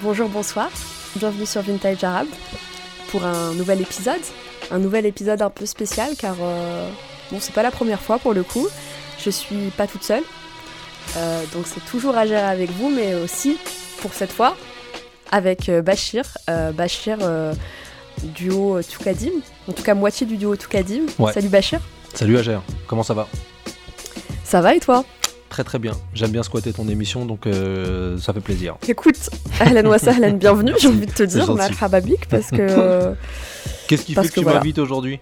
Bonjour, bonsoir. Bienvenue sur Vintage Arabe pour un nouvel épisode. Un nouvel épisode un peu spécial car euh, bon, c'est pas la première fois pour le coup. Je suis pas toute seule. Euh, donc c'est toujours à gérer avec vous, mais aussi pour cette fois avec euh, Bachir. Euh, Bachir, duo Toukadim. En tout cas, moitié du duo Toukadim. Ouais. Salut Bachir. Salut Ager, comment ça va? Ça va et toi? Très très bien, j'aime bien squatter ton émission donc euh, ça fait plaisir. Écoute, Ahlan wa sahlan, bienvenue, j'ai envie de te dire, gentil. marhaba bik, parce que. Qu'est-ce qui Parce fait que, que tu voilà. m'invites aujourd'hui?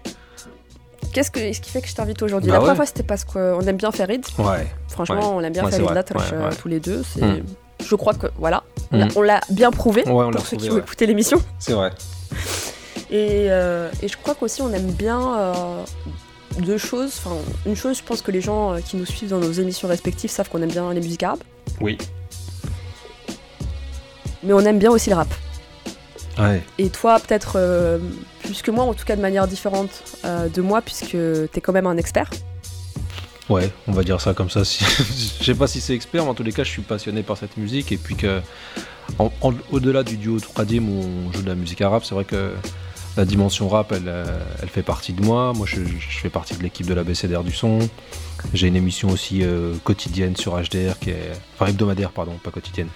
Qu'est-ce que, ce qui fait que je t'invite aujourd'hui? Bah La première fois, c'était parce qu'on aime bien Farid. Ouais. Franchement, Ouais. on aime bien Ouais, Farid. Latrache euh, tous les deux. C'est... Mm. Je crois que, voilà, on l'a- Mm. on l'a bien prouvé on pour ceux qui ont écouté l'émission. C'est vrai. Et, euh, et je crois qu'aussi, on aime bien deux choses. Enfin, une chose, je pense que les gens euh, qui nous suivent dans nos émissions respectives savent qu'on aime bien les musiques arabes. Oui. Mais on aime bien aussi le rap. Ouais. Et toi, peut-être euh, plus que moi, en tout cas de manière différente euh, de moi, puisque t'es quand même un expert. Ouais, on va dire ça comme ça. Je sais pas si c'est expert, mais en tous les cas, je suis passionné par cette musique. Et puis que, au-delà du duo Touradim où on joue de la musique arabe, c'est vrai que la dimension rap, elle, euh, elle fait partie de moi. Moi, je, je fais partie de l'équipe de la BCDR du son. J'ai une émission aussi euh, quotidienne sur HDR, qui est... enfin hebdomadaire, pardon, pas quotidienne,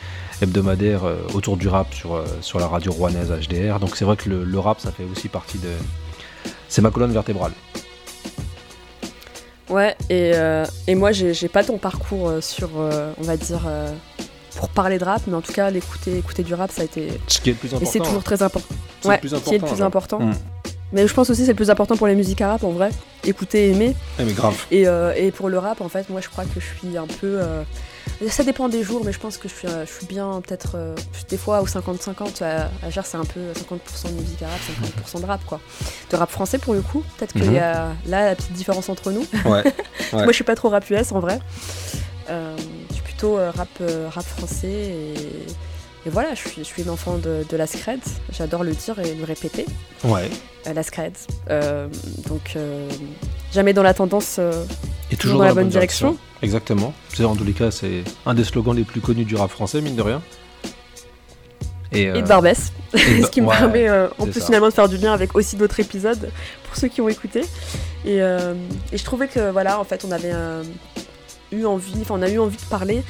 hebdomadaire euh, autour du rap sur, euh, sur la radio rouennaise HDR. Donc c'est vrai que le, le rap, ça fait aussi partie de... C'est ma colonne vertébrale. Ouais, et, euh, et moi, j'ai pas ton parcours sur, euh, on va dire, euh, pour parler de rap, mais en tout cas, l'écouter écouter du rap, ça a été. Ce qui est le plus Et important. c'est toujours très important. C'est Ouais, le plus qui est le important, plus genre. important. Mm. Mais je pense aussi que c'est le plus important pour les musiques arabes, en vrai. Écouter, aimer. Eh, mais grave. Et, euh, et pour le rap, en fait, moi, je crois que je suis un peu. euh, Ça dépend des jours, mais je pense que je suis, euh, je suis bien, peut-être, euh, des fois, au 50-50. À, à Gers, c'est un peu 50% de musique arabe, 50% de rap, quoi. De rap français, pour le coup. Peut-être qu'il Mhm. y a là la petite différence entre nous. Ouais. Ouais. Moi, je suis pas trop rap US en vrai. Euh, je suis plutôt euh, rap, euh, rap français. Et, et voilà, je suis, je suis une enfant de, de la scred. J'adore le dire et le répéter. Ouais. Euh, la scred. Euh, donc, euh, jamais dans la tendance. euh, Et toujours dans la bonne direction. Exactement. C'est en tous les cas, c'est un des slogans les plus connus du rap français, mine de rien. Et, Et de Barbès. Ce qui me ouais, permet en plus ça. finalement de faire du lien avec aussi d'autres épisodes pour ceux qui ont écouté. Et, et je trouvais que voilà, en fait, on avait eu envie, enfin, on a eu envie de parler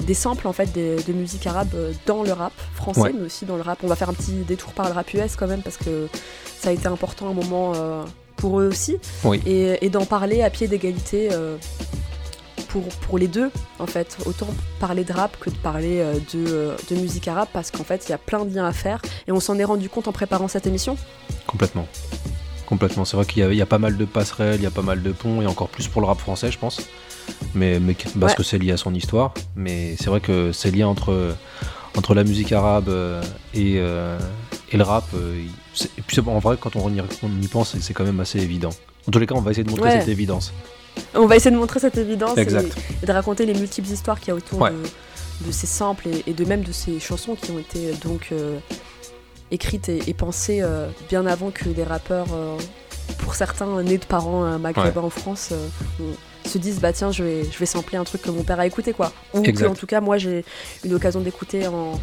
des samples en fait de musique arabe euh, dans le rap français, Ouais. mais aussi dans le rap. On va faire un petit détour par le rap US quand même parce que ça a été important à un moment euh, pour eux aussi. Oui. Et, et d'en parler à pied d'égalité. euh, pour, pour les deux, en fait, autant parler de rap que de parler euh, de, euh, de musique arabe, parce qu'en fait, il y a plein de liens à faire, et on s'en est rendu compte en préparant cette émission. Complètement. Complètement. C'est vrai qu'il y, a- il y a pas mal de passerelles, il y a pas mal de ponts, et encore plus pour le rap français, je pense. Mais, mais parce Ouais. que c'est lié à son histoire. Mais c'est vrai que ces liens entre, entre la musique arabe euh, et, euh, et le rap, euh, c'est- et puis c'est- en vrai, quand on y, on y pense, c'est- c'est quand même assez évident. En tous les cas, on va essayer de montrer Ouais. cette évidence. On va essayer de montrer cette évidence et, Exact. et de raconter les multiples histoires qu'il y a autour Ouais. de, de ces samples et, et de même de ces chansons qui ont été donc euh, écrites et, et pensées euh, bien avant que des rappeurs, euh, pour certains nés de parents euh, maghrébins en France, se disent bah tiens je vais, je vais sampler un truc que mon père a écouté quoi. Ou que en tout cas moi j'ai eu l'occasion d'écouter en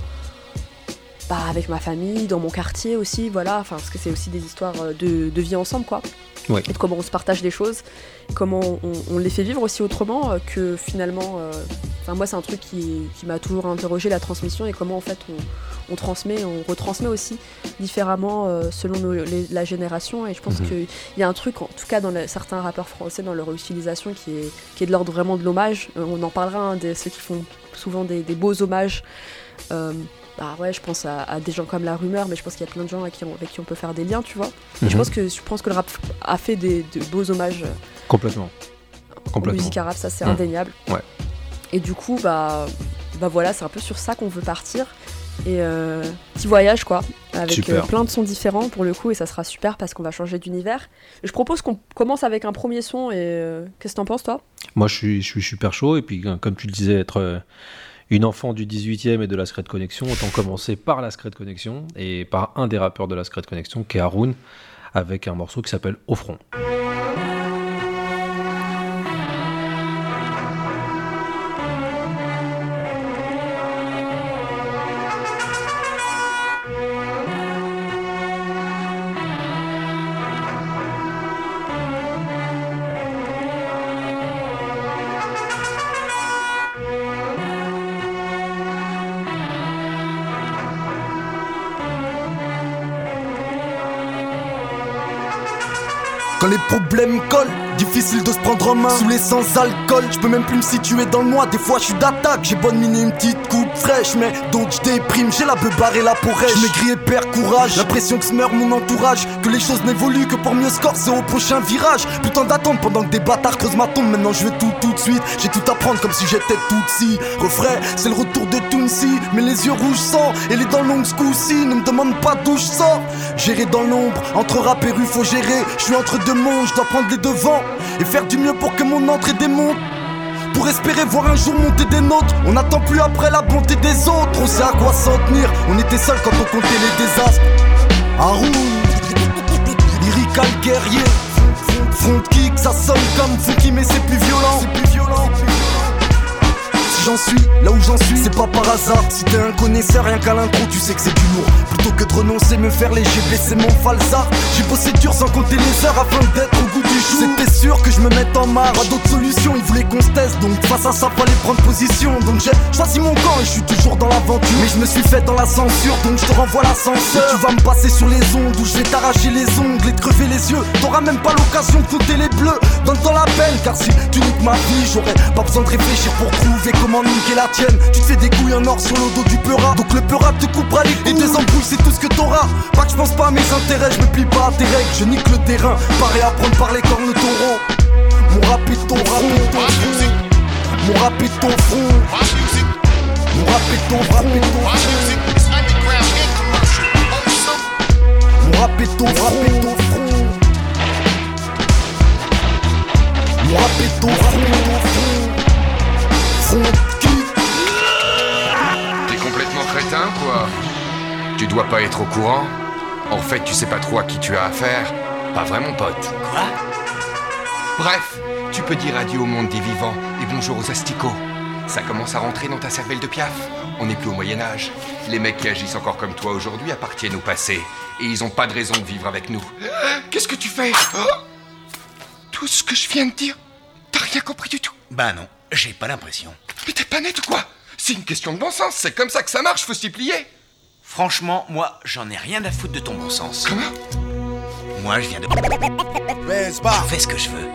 bah, avec ma famille, dans mon quartier aussi, voilà, enfin parce que c'est aussi des histoires de, de vie ensemble quoi. Ouais. Et de comment on se partage des choses, comment on, on les fait vivre aussi autrement que finalement. Enfin moi c'est un truc qui, qui m'a toujours interrogé la transmission et comment en fait on, on transmet, on retransmet aussi différemment euh, selon nos- les- la génération et je pense Mhm. qu'il y a un truc en tout cas dans le- certains rappeurs français dans leur utilisation qui est, qui est de l'ordre vraiment de l'hommage. Euh, on en parlera hein, de ceux qui font souvent des, des beaux hommages. Euh, bah ouais, je pense à, à des gens comme La Rumeur, mais je pense qu'il y a plein de gens avec qui on, avec qui on peut faire des liens, tu vois. Et je Mhm. pense que je pense que le rap a fait des, de beaux hommages euh, Complètement. en Complètement. musique arabe, ça c'est Mhm. indéniable. Ouais. Et du coup, bah, bah voilà, c'est un peu sur ça qu'on veut partir. Et euh, petit voyage quoi, avec euh, plein de sons différents pour le coup, et ça sera super parce qu'on va changer d'univers. Je propose qu'on commence avec un premier son, et euh, qu'est-ce que t'en penses toi? Moi, je suis, je suis super chaud. Et puis, comme tu le disais, être une enfant du 18e et de la Secret Connection, autant commencer par la Secret Connection et par un des rappeurs de la Secret Connection, qui est Haroun, avec un morceau qui s'appelle Au front. Sous les sans alcool. Je peux même plus me situer dans le noir. Des fois, je suis d'attaque. J'ai bonne mine, une petite coupe Mais donc, je déprime. J'ai la beuh barrée la pour Je maigris et perds courage. L'impression que se meurt mon entourage. Que les choses n'évoluent que pour mieux se corser au prochain virage. Putain d'attendre pendant que des bâtards creusent ma tombe. Maintenant, je veux tout tout de suite. J'ai tout à prendre comme si j'étais tout si. Refrain, c'est le retour de Toonsi. Mais les yeux rouges sang et les dents longues ce. Ne me demande pas d'où je sors. Gérer dans l'ombre. Entre rap et rue, faut gérer. Je suis entre deux mondes. Je dois prendre les devants et faire du mieux pour que mon entrée démonte. Pour espérer voir un jour monter des notes, on n'attend plus après la bonté des autres. On sait à quoi s'en tenir, on était seuls quand on comptait les désastres. Haroun, lyrical guerrier, front kick, ça sonne comme Funky mais c'est plus violent. C'est j'en suis, là où j'en suis, c'est pas par hasard. Si t'es un connaisseur, rien qu'à l'intro, tu sais que c'est du lourd. Plutôt que de renoncer, me faire léger, baisser mon falsar. J'ai bossé dur sans compter les heures afin d'être au goût du jour. C'était sûr que je me mette en marre, à d'autres solutions, ils voulaient qu'on se teste. Donc face à ça, fallait prendre position. Donc j'ai choisi mon camp et je suis toujours dans l'aventure. Mais je me suis fait dans la censure, donc je te renvoie l'ascenseur. Tu vas me passer sur les ondes, où je vais t'arracher les ongles et te crever les yeux. T'auras même pas l'occasion de compter les bleus. Donne-toi la peine, car si tu niques ma vie, j'aurais pas besoin de réfléchir pour trouver comment comment niquer la tienne. Tu te fais des couilles en or sur le dos du peura Donc le peura te coupera les couilles. Et des embrouilles c'est tout ce que t'auras. Pas que je pense pas à mes intérêts, je me plie pas à tes règles. Je nique le terrain, pareil à prendre par les cornes taureaux Mon rap est ton front. Mon rap est ton front. Mon rap est ton front. Mon rap est ton front. Mon rap est ton front. T'es Tu dois pas être au courant En fait, tu sais pas trop à qui tu as affaire. Pas vraiment pote. Quoi? Bref, tu peux dire adieu au monde des vivants et bonjour aux asticots. Ça commence à rentrer dans ta cervelle de piaf. On n'est plus au Moyen-Âge. Les mecs qui agissent encore comme toi aujourd'hui appartiennent au passé. Et ils ont pas de raison de vivre avec nous. Qu'est-ce que tu fais? Tout ce que je viens de dire, t'as rien compris du tout Bah non. J'ai pas l'impression. Mais t'es pas net ou quoi? C'est une question de bon sens, c'est comme ça que ça marche, faut s'y plier. Franchement, moi, j'en ai rien à foutre de ton bon sens. Moi, je viens de. Mais pas fais ce que je veux.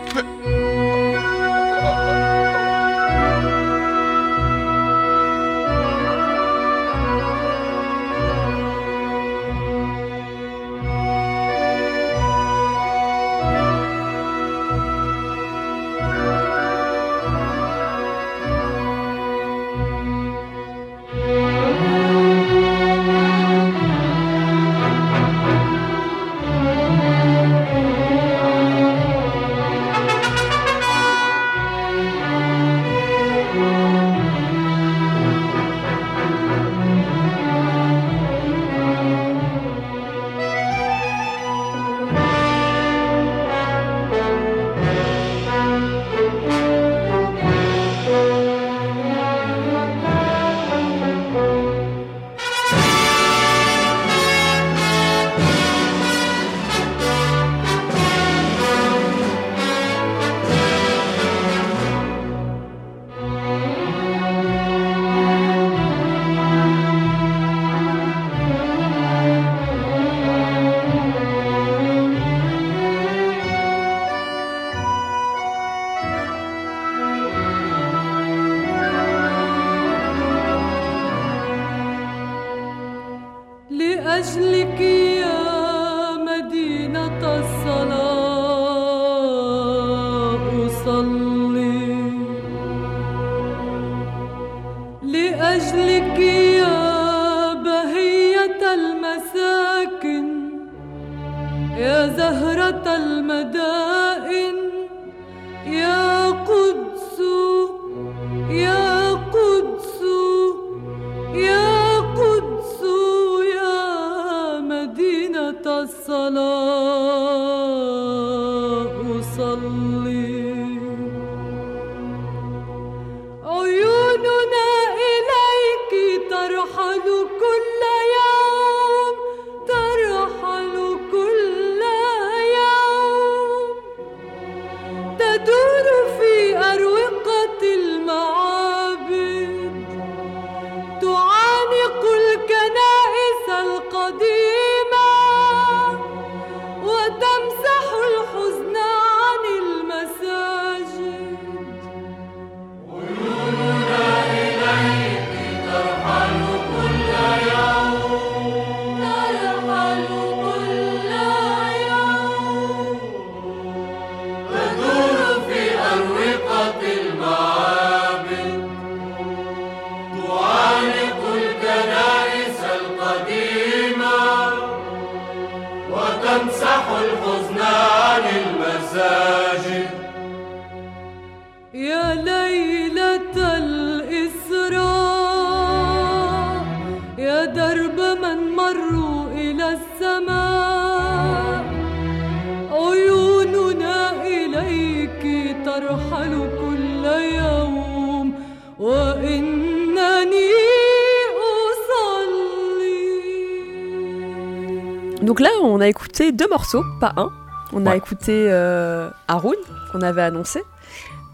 Donc là, on a écouté deux morceaux, pas un. On a écouté euh, Haroun, qu'on avait annoncé,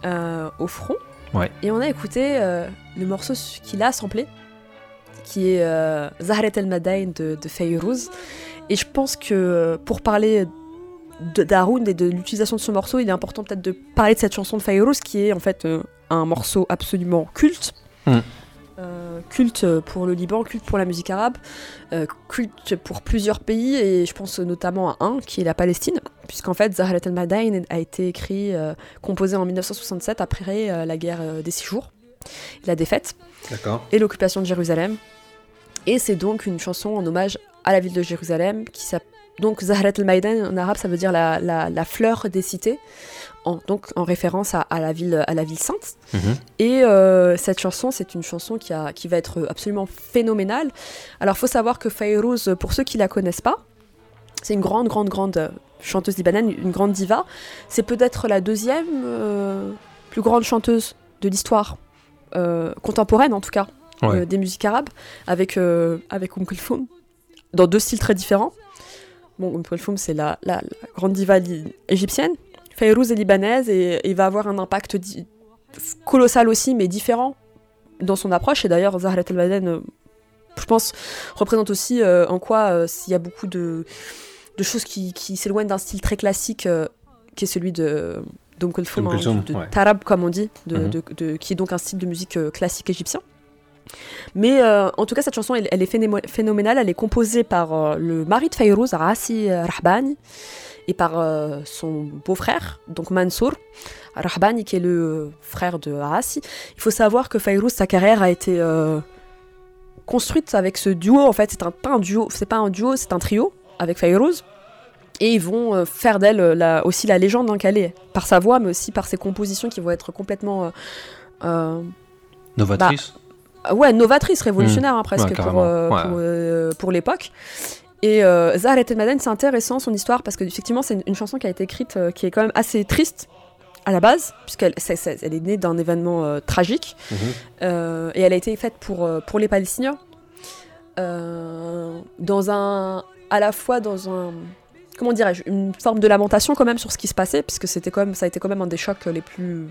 euh, au front. Ouais. Et on a écouté euh, le morceau qu'il a samplé, qui est euh, Zahret El Madain de, de Fayrouz. Et je pense que pour parler d'Haroun et de l'utilisation de ce morceau, il est important peut-être de parler de cette chanson de Fayrouz, qui est en fait un morceau absolument culte. Mm. Culte pour le Liban, culte pour la musique arabe, euh, culte pour plusieurs pays, et je pense notamment à un, qui est la Palestine, puisqu'en fait Zahrat al-Madain a été écrit, euh, composé en 1967 après euh, la guerre des six jours, la défaite et l'occupation de Jérusalem. Et c'est donc une chanson en hommage à la ville de Jérusalem qui s'appelle donc Zahrat al-Maïdan en arabe ça veut dire la, la- la fleur des cités, en, donc en référence à, à la ville à la ville sainte. Mhm. Et euh, cette chanson, c'est une chanson qui, a, qui va être absolument phénoménale. Alors, faut savoir que Fayrouz, pour ceux qui la connaissent pas, c'est une grande, grande, grande euh, chanteuse libanaise, une grande diva. C'est peut-être la deuxième euh, plus grande chanteuse de l'histoire euh, contemporaine, en tout cas, Ouais. des musiques arabes, avec, avec Umm Kulthum, dans deux styles très différents. Bon, Umm Kulthum, c'est la, la- la grande diva égyptienne. Fayrouz est libanaise et, et va avoir un impact colossal aussi, mais différent dans son approche. Et d'ailleurs, Zahrat El-Maden, euh, je pense, représente aussi euh, en quoi euh, s'il y a beaucoup de, de choses qui, qui s'éloignent d'un style très classique, euh, qui est celui de Umm hein, de ouais. tarab comme on dit, de, Mhm. de- qui est donc un style de musique classique égyptien. Mais en tout cas, cette chanson, elle, elle est phénoménale. Elle est composée par le mari de Fayrouz, Rassi Rahbani, et par euh, son beau-frère, donc Mansour Rahbani, qui est le frère de Rassi. Il faut savoir que Fayrouz, sa carrière a été euh, construite avec ce duo. En fait, c'est un, pas un duo, c'est pas un duo, c'est un trio avec Fayrouz. Et ils vont euh, faire d'elle euh, la- aussi la légende hein, qu'elle est, par sa voix, mais aussi par ses compositions qui vont être complètement euh, euh, Novatrice. ah Ouais, novatrice, révolutionnaire hein, presque Ouais, pour, carrément. euh, Ouais. pour, euh, pour l'époque. Et euh, Zahra El Maden, c'est intéressant son histoire parce que effectivement c'est une, une chanson qui a été écrite euh, qui est quand même assez triste à la base puisqu'elle elle est née d'un événement euh, tragique Mhm. euh, et elle a été faite pour, pour les Palestiniens dans un à la fois dans un comment dirais-je une forme de lamentation quand même sur ce qui se passait puisque c'était quand même ça a été quand même un des chocs les plus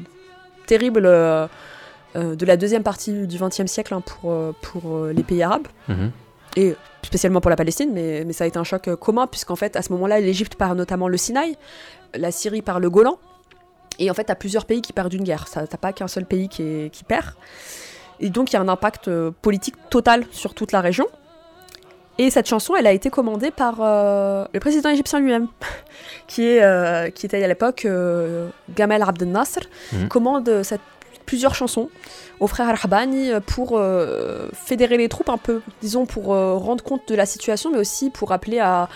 terribles de la deuxième partie du XXe siècle hein, pour, pour les pays arabes Mhm. Et spécialement pour la Palestine, mais, mais ça a été un choc euh, commun, puisqu'en fait, à ce moment-là, l'Égypte part notamment le Sinaï, la Syrie par le Golan, et en fait, t'as plusieurs pays qui perdent une guerre, t'as pas qu'un seul pays qui, est- qui perd, et donc il y a un impact euh, politique total sur toute la région. Et cette chanson, elle a été commandée par euh, le président égyptien lui-même, qui, est, euh, qui était à l'époque euh, Gamal Abdel Nasser, Mhm. commande cette, plusieurs chansons au frère Al-Habani euh, pour euh, fédérer les troupes un peu, disons pour euh, rendre compte de la situation, mais aussi pour appeler à,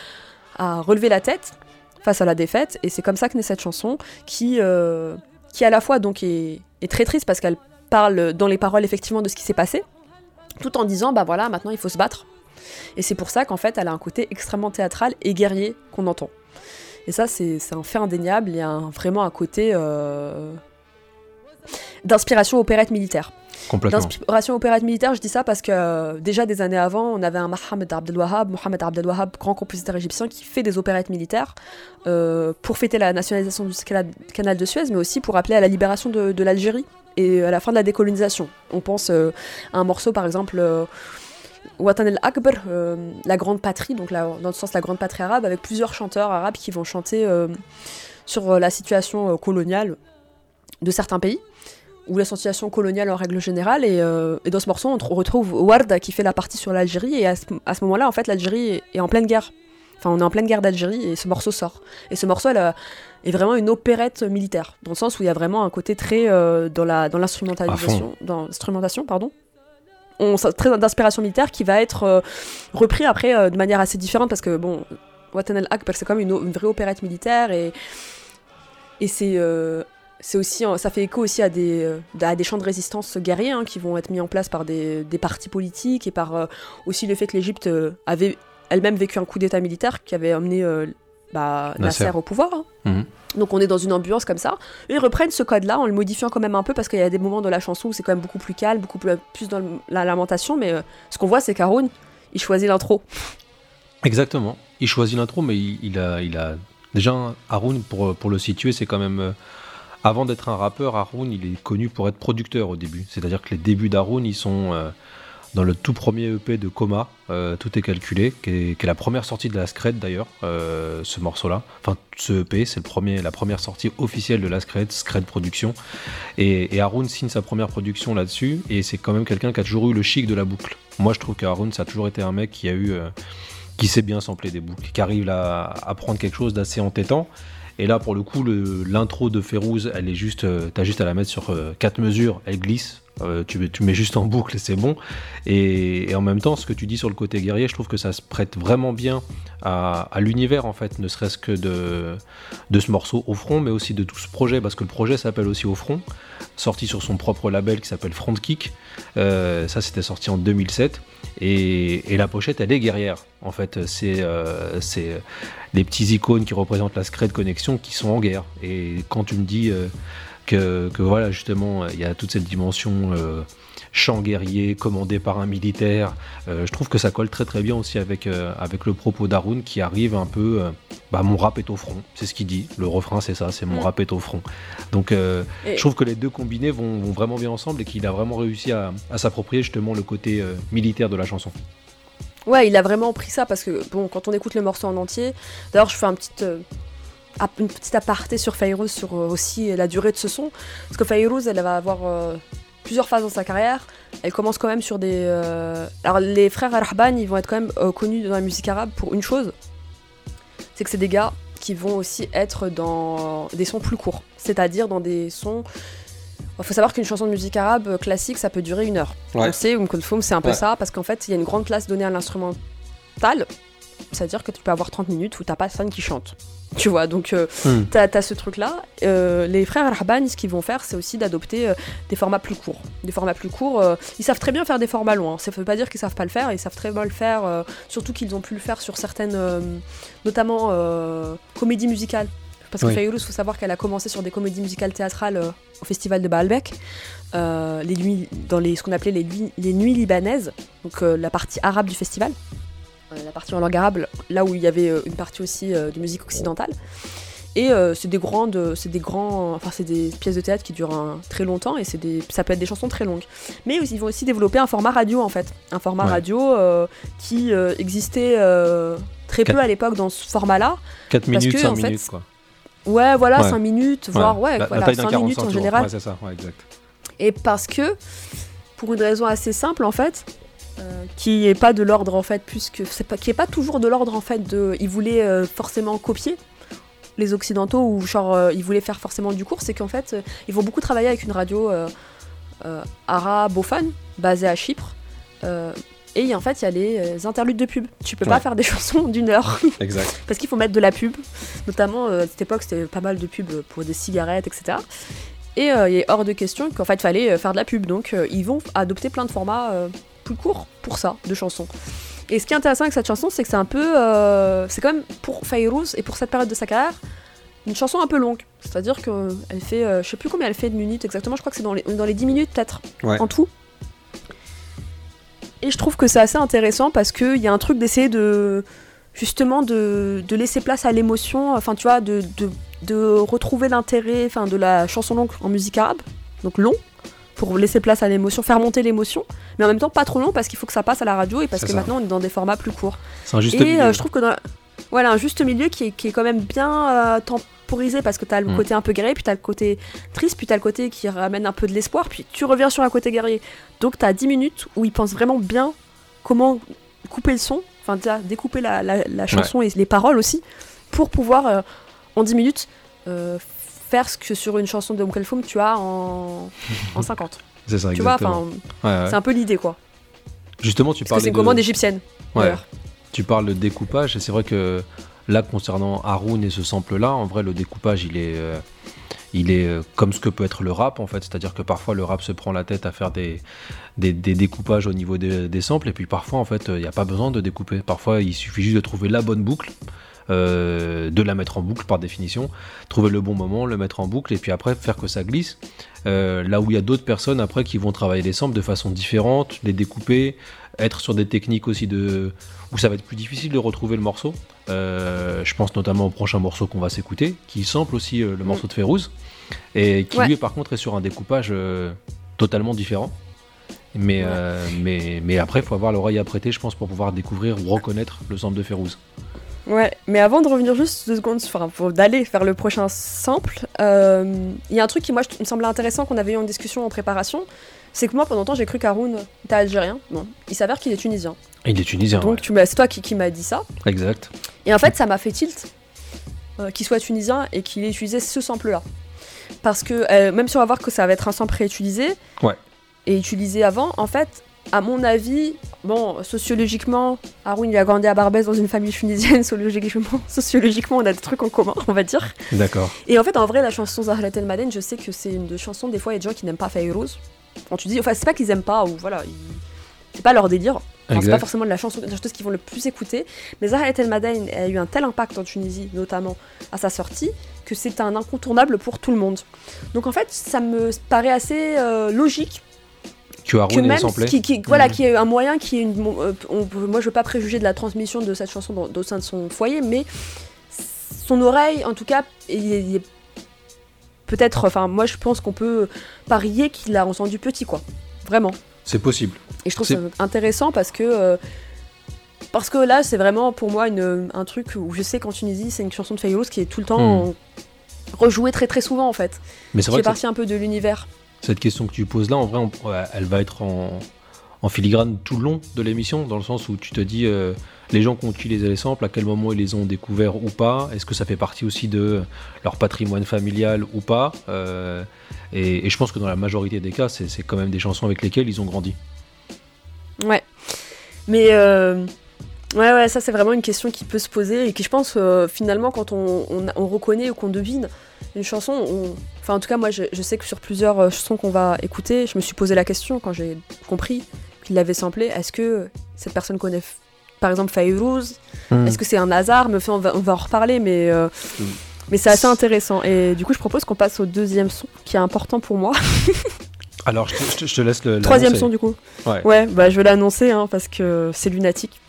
à relever la tête face à la défaite. Et c'est comme ça que naît cette chanson qui, qui à la fois donc est, est très triste parce qu'elle parle dans les paroles effectivement de ce qui s'est passé, tout en disant bah voilà maintenant il faut se battre. Et c'est pour ça qu'en fait elle a un côté extrêmement théâtral et guerrier qu'on entend. Et ça c'est un fait indéniable, il y a vraiment un côté d'inspiration opérette militaire. D'inspiration opérette militaire, je dis ça parce que euh, déjà des années avant, on avait un Mohamed Abdel Wahab, Mohamed Abdel Wahab, grand compositeur égyptien, qui fait des opérettes militaires euh, pour fêter la nationalisation du cana- canal de Suez, mais aussi pour appeler à la libération de, de l'Algérie et à la fin de la décolonisation. On pense euh, à un morceau, par exemple, euh, Watan el-Akbar, euh, la grande patrie, donc la- dans le sens la grande patrie arabe, avec plusieurs chanteurs arabes qui vont chanter euh, sur euh, la situation euh, coloniale de certains pays ou la situation coloniale en règle générale. Et, euh, et dans ce morceau, on tr- retrouve Ward qui fait la partie sur l'Algérie. Et à ce, à ce moment-là, en fait, l'Algérie est, est en pleine guerre. Enfin, on est en pleine guerre d'Algérie et ce morceau sort. Et ce morceau, elle, euh, est vraiment une opérette militaire, dans le sens où il y a vraiment un côté très euh, dans la dans l'instrumentalisation, dans l'instrumentation, pardon. On très d'inspiration militaire qui va être euh, repris après de manière assez différente parce que bon, Watan el Akbar c'est comme une, une vraie opérette militaire et Et c'est euh, c'est aussi, ça fait écho aussi à des, euh, à des champs de résistance guerriers hein, qui vont être mis en place par des, des partis politiques et par euh, aussi le fait que l'Égypte euh, avait elle-même vécu un coup d'État militaire qui avait amené euh, bah, Nasser. Nasser au pouvoir. hein. Mhm. Donc on est dans une ambiance comme ça. Et ils reprennent ce code-là en le modifiant quand même un peu parce qu'il y a des moments de la chanson où c'est quand même beaucoup plus calme, beaucoup plus, dans la lamentation. Mais euh, ce qu'on voit, c'est qu'Haroun, il choisit l'intro. Exactement. Il choisit l'intro, mais il, il a, il a déjà Haroun pour, pour le situer, c'est quand même avant d'être un rappeur, Haroun il est connu pour être producteur au début. C'est-à-dire que les débuts d'Haroun ils sont euh, dans le tout premier EP de Coma, euh, tout est calculé, qui est, la première sortie de la Scred d'ailleurs, euh, ce morceau-là. Enfin, ce EP, c'est la première sortie officielle de la Scred, Scred Production. Et, et Haroun signe sa première production là-dessus, et c'est quand même quelqu'un qui a toujours eu le chic de la boucle. Moi, je trouve qu'Haroun, ça a toujours été un mec qui a eu. qui sait bien sampler des boucles, qui arrive à, à prendre quelque chose d'assez entêtant. Et là, pour le coup, l'intro de Férouz, elle est juste, euh, t'as juste à la mettre sur euh, quatre mesures, elle glisse. Euh, tu, tu mets juste en boucle et c'est bon. Et, en même temps, ce que tu dis sur le côté guerrier, je trouve que ça se prête vraiment bien à, l'univers en fait, ne serait-ce que de, de ce morceau au front, mais aussi de tout ce projet, parce que le projet s'appelle aussi au front, sorti sur son propre label qui s'appelle Front Kick. Euh, ça, c'était sorti en 2007. Et, la pochette, elle est guerrière. En fait, c'est euh, les petits icônes qui représentent la Scred Connection qui sont en guerre. Et quand tu me dis euh, que, que voilà, justement, il y a toute cette dimension euh, chant guerrier commandé par un militaire, euh, je trouve que ça colle très très bien aussi avec, euh, avec le propos d'Arun qui arrive un peu. euh, bah, mon rap est au front, c'est ce qu'il dit. Le refrain, c'est ça, c'est mon Mm. rap est au front. Donc, euh, je trouve que les deux combinés vont, vont vraiment bien ensemble et qu'il a vraiment réussi à, à s'approprier justement le côté euh, militaire de la chanson. Ouais, il a vraiment pris ça parce que, bon, quand on écoute le morceau en entier, d'ailleurs, je fais un petit, euh, une petite aparté sur Fayrouz, sur euh, aussi la durée de ce son. Parce que Fayrouz, elle va avoir euh, plusieurs phases dans sa carrière. Elle commence quand même sur des. euh, Alors, les frères Arhaban, ils vont être quand même euh, connus dans la musique arabe pour une chose c'est que c'est des gars qui vont aussi être dans des sons plus courts, c'est-à-dire dans des sons. Il faut savoir qu'une chanson de musique arabe classique, ça peut durer une heure. Ouais. On sait, Oum Kulthum, c'est un peu Ouais. ça, parce qu'en fait, il y a une grande place donnée à l'instrumental, c'est-à-dire que tu peux avoir 30 minutes où t'as pas personne qui chante. Tu vois, donc euh, Hmm. t'as as ce truc-là. Euh, les frères Rahban, ce qu'ils vont faire, c'est aussi d'adopter euh, des formats plus courts. Des formats plus courts, euh, ils savent très bien faire des formats longs. hein. Ça veut pas dire qu'ils savent pas le faire, ils savent très bien le faire, surtout qu'ils ont pu le faire sur certaines, notamment comédies musicales. Parce que Oui. Fayrouz, faut savoir qu'elle a commencé sur des comédies musicales théâtrales au festival de Baalbek, les nuits, dans les, ce qu'on appelait les, nuits- les nuits libanaises, donc la partie arabe du festival, la partie en langue arabe, là où il y avait euh, une partie aussi euh, de musique occidentale. Et euh, c'est des grandes, c'est des grands, enfin c'est des pièces de théâtre qui durent un- très longtemps et c'est des, ça peut être des chansons très longues. Mais ils vont aussi développer un format radio en fait, un format Ouais. radio euh, qui euh, existait euh, très peu à l'époque dans ce format-là. 4 Parce minutes, que, 5 en fait, minutes quoi. Ouais, voilà, Ouais. 5 minutes, voire ouais, la voilà, taille d'un 5 minutes 45 en général. C'est ça, exact. Et parce que, pour une raison assez simple en fait, euh, qui est pas de l'ordre en fait, puisque c'est pas, qui est pas toujours de l'ordre en fait de, ils voulaient euh, forcément copier les occidentaux ou genre euh, ils voulaient faire forcément du cours, c'est qu'en fait euh, ils vont beaucoup travailler avec une radio euh, euh, arabophone basée à Chypre. euh, et en fait, il y a les euh, interludes de pub. Tu peux pas faire des chansons d'une heure Exact. parce qu'il faut mettre de la pub. Notamment, euh, à cette époque, c'était pas mal de pubs pour des cigarettes, etc. Et euh, il est hors de question qu'en fait, il fallait euh, faire de la pub. Donc, euh, ils vont adopter plein de formats euh, plus courts pour ça, de chansons. Et ce qui est intéressant avec cette chanson, c'est que c'est un peu. euh, c'est quand même pour Fayrouz et pour cette période de sa carrière, une chanson un peu longue. C'est-à-dire qu'elle fait. euh, je sais plus combien elle fait de minutes exactement, je crois que c'est dans les, dans les 10 minutes peut-être, Ouais. en tout. Et je trouve que c'est assez intéressant parce qu'il y a un truc d'essayer de justement de, de laisser place à l'émotion, enfin tu vois, de, de, de retrouver l'intérêt enfin, de la chanson longue en musique arabe, donc long, pour laisser place à l'émotion, faire monter l'émotion, mais en même temps pas trop long parce qu'il faut que ça passe à la radio et parce que ça. maintenant on est dans des formats plus courts. C'est un juste et milieu. euh, je trouve que dans la- voilà, un juste milieu qui est, qui est quand même bien euh, temporisé parce que t'as le Mm. côté un peu guerrier, puis t'as le côté triste, puis t'as le côté qui ramène un peu de l'espoir, puis tu reviens sur un côté guerrier. Donc t'as 10 minutes où ils pensent vraiment bien comment couper le son, enfin t'as découper la, la- la chanson et les paroles aussi, pour pouvoir euh, en 10 minutes euh, faire ce que sur une chanson de Kulthum tu as en, en 50. C'est ça, tu exactement. enfin Ouais, ouais. c'est un peu l'idée quoi. Justement, tu parlais c'est une de... commande égyptienne. Ouais. Tu parles de découpage et c'est vrai que Là, concernant Haroun et ce sample-là, en vrai, le découpage, il est, euh, il est euh, comme ce que peut être le rap, en fait. C'est-à-dire que parfois, le rap se prend la tête à faire des, des, des découpages au niveau des, des samples, et puis parfois, en fait, il n'y a pas besoin de découper. Parfois, il suffit juste de trouver la bonne boucle. Euh, de la mettre en boucle par définition, trouver le bon moment, le mettre en boucle et puis après faire que ça glisse. Euh, là où il y a d'autres personnes après qui vont travailler les samples de façon différente, les découper, être sur des techniques aussi de où ça va être plus difficile de retrouver le morceau. Euh, je pense notamment au prochain morceau qu'on va s'écouter, qui sample aussi le morceau de Férouz, et qui Ouais. lui par contre est sur un découpage totalement différent. Mais, Ouais. euh, mais, mais après, il faut avoir l'oreille à prêter, je pense, pour pouvoir découvrir ou reconnaître le sample de Férouz. Ouais, mais avant de revenir juste deux secondes, enfin, d'aller faire le prochain sample, euh, il y a un truc qui moi je- me semblait intéressant qu'on avait eu en discussion en préparation, c'est que moi pendant longtemps j'ai cru qu'Haroun était algérien. Bon, il s'avère qu'il est tunisien. Il est tunisien. Donc tu m'as- c'est toi qui, qui m'as dit ça. ouais. Exact. Et en fait ça m'a fait tilt euh, qu'il soit tunisien et qu'il ait utilisé ce sample-là. Parce que euh, même si on va voir que ça va être un sample réutilisé Ouais. et utilisé avant, en fait, à mon avis, bon, sociologiquement, Haroun il a grandi à Barbès dans une famille tunisienne, sociologiquement, sociologiquement on a des trucs en commun, on va dire. D'accord. Et en fait, en vrai, la chanson Zahra El Maden, je sais que c'est une de chansons, des fois, il y a des gens qui n'aiment pas Fayrouz. Quand tu dis, enfin, c'est pas qu'ils aiment pas, ou voilà, c'est pas leur délire. Enfin, c'est pas forcément de la chanson, de la chanteuse qu'ils vont le plus écouter. Mais Zahra El Maden a eu un tel impact en Tunisie, notamment à sa sortie, que c'est un incontournable pour tout le monde. Donc en fait, ça me paraît assez euh, logique Que que Haroun est même qui, qui- voilà, Mhm. qui est un moyen qui est une, bon, euh, on moi je veux pas préjuger de la transmission de cette chanson dans- au sein de son foyer mais son oreille en tout cas il est- est peut-être enfin moi je pense qu'on peut parier qu'il l'a entendu petit quoi vraiment C'est possible. et je trouve ça intéressant parce que euh, parce que là c'est vraiment pour moi une, un truc où je sais qu'en Tunisie c'est une chanson de Fayrouz qui est tout le temps Mhm. rejouée très très souvent en fait Mais c'est qui vrai est que partie un peu de l'univers cette question que tu poses là, en vrai, elle va être en, filigrane tout le long de l'émission, dans le sens où tu te dis euh, les gens qui ont utilisé les samples, à quel moment ils les ont découverts ou pas, est-ce que ça fait partie aussi de leur patrimoine familial ou pas? Euh, et, je pense que dans la majorité des cas, c'est c'est quand même des chansons avec lesquelles ils ont grandi. Ouais. Mais euh, ouais, ouais, ça c'est vraiment une question qui peut se poser et qui je pense euh, finalement quand on, on, on reconnaît ou qu'on devine une chanson, on- enfin en tout cas moi je, je sais que sur plusieurs euh, chansons qu'on va écouter, je me suis posé la question quand j'ai compris qu'il l'avait samplé, est-ce que cette personne connaît f- par exemple Fayrouz? Est-ce que c'est un hasard? Mais enfin, on, va, on va en reparler, mais, euh, Mm. mais c'est assez intéressant. Et du coup je propose qu'on passe au deuxième son qui est important pour moi. Alors, je te, je laisse le. Troisième son du coup. Ouais. Ouais, bah je vais l'annoncer hein, parce que c'est lunatique.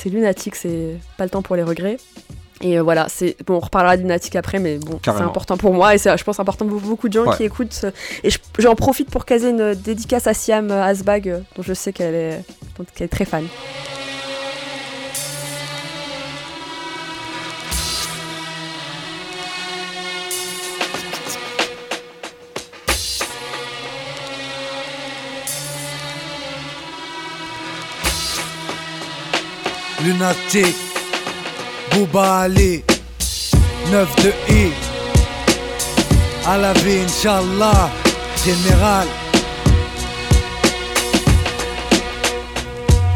C'est lunatique, c'est pas le temps pour les regrets. Et euh, voilà, c'est bon, on reparlera de lunatique après, mais bon, c'est important pour moi et c'est, je pense, important pour beaucoup de gens Ouais. qui écoutent. euh, Et je- j'en profite pour caser une dédicace à Siam euh, Asbag, dont je sais qu'elle est, dont- qu'elle est très fan. Lunatique, Bouba Ali, 9 de I. À la vie, général.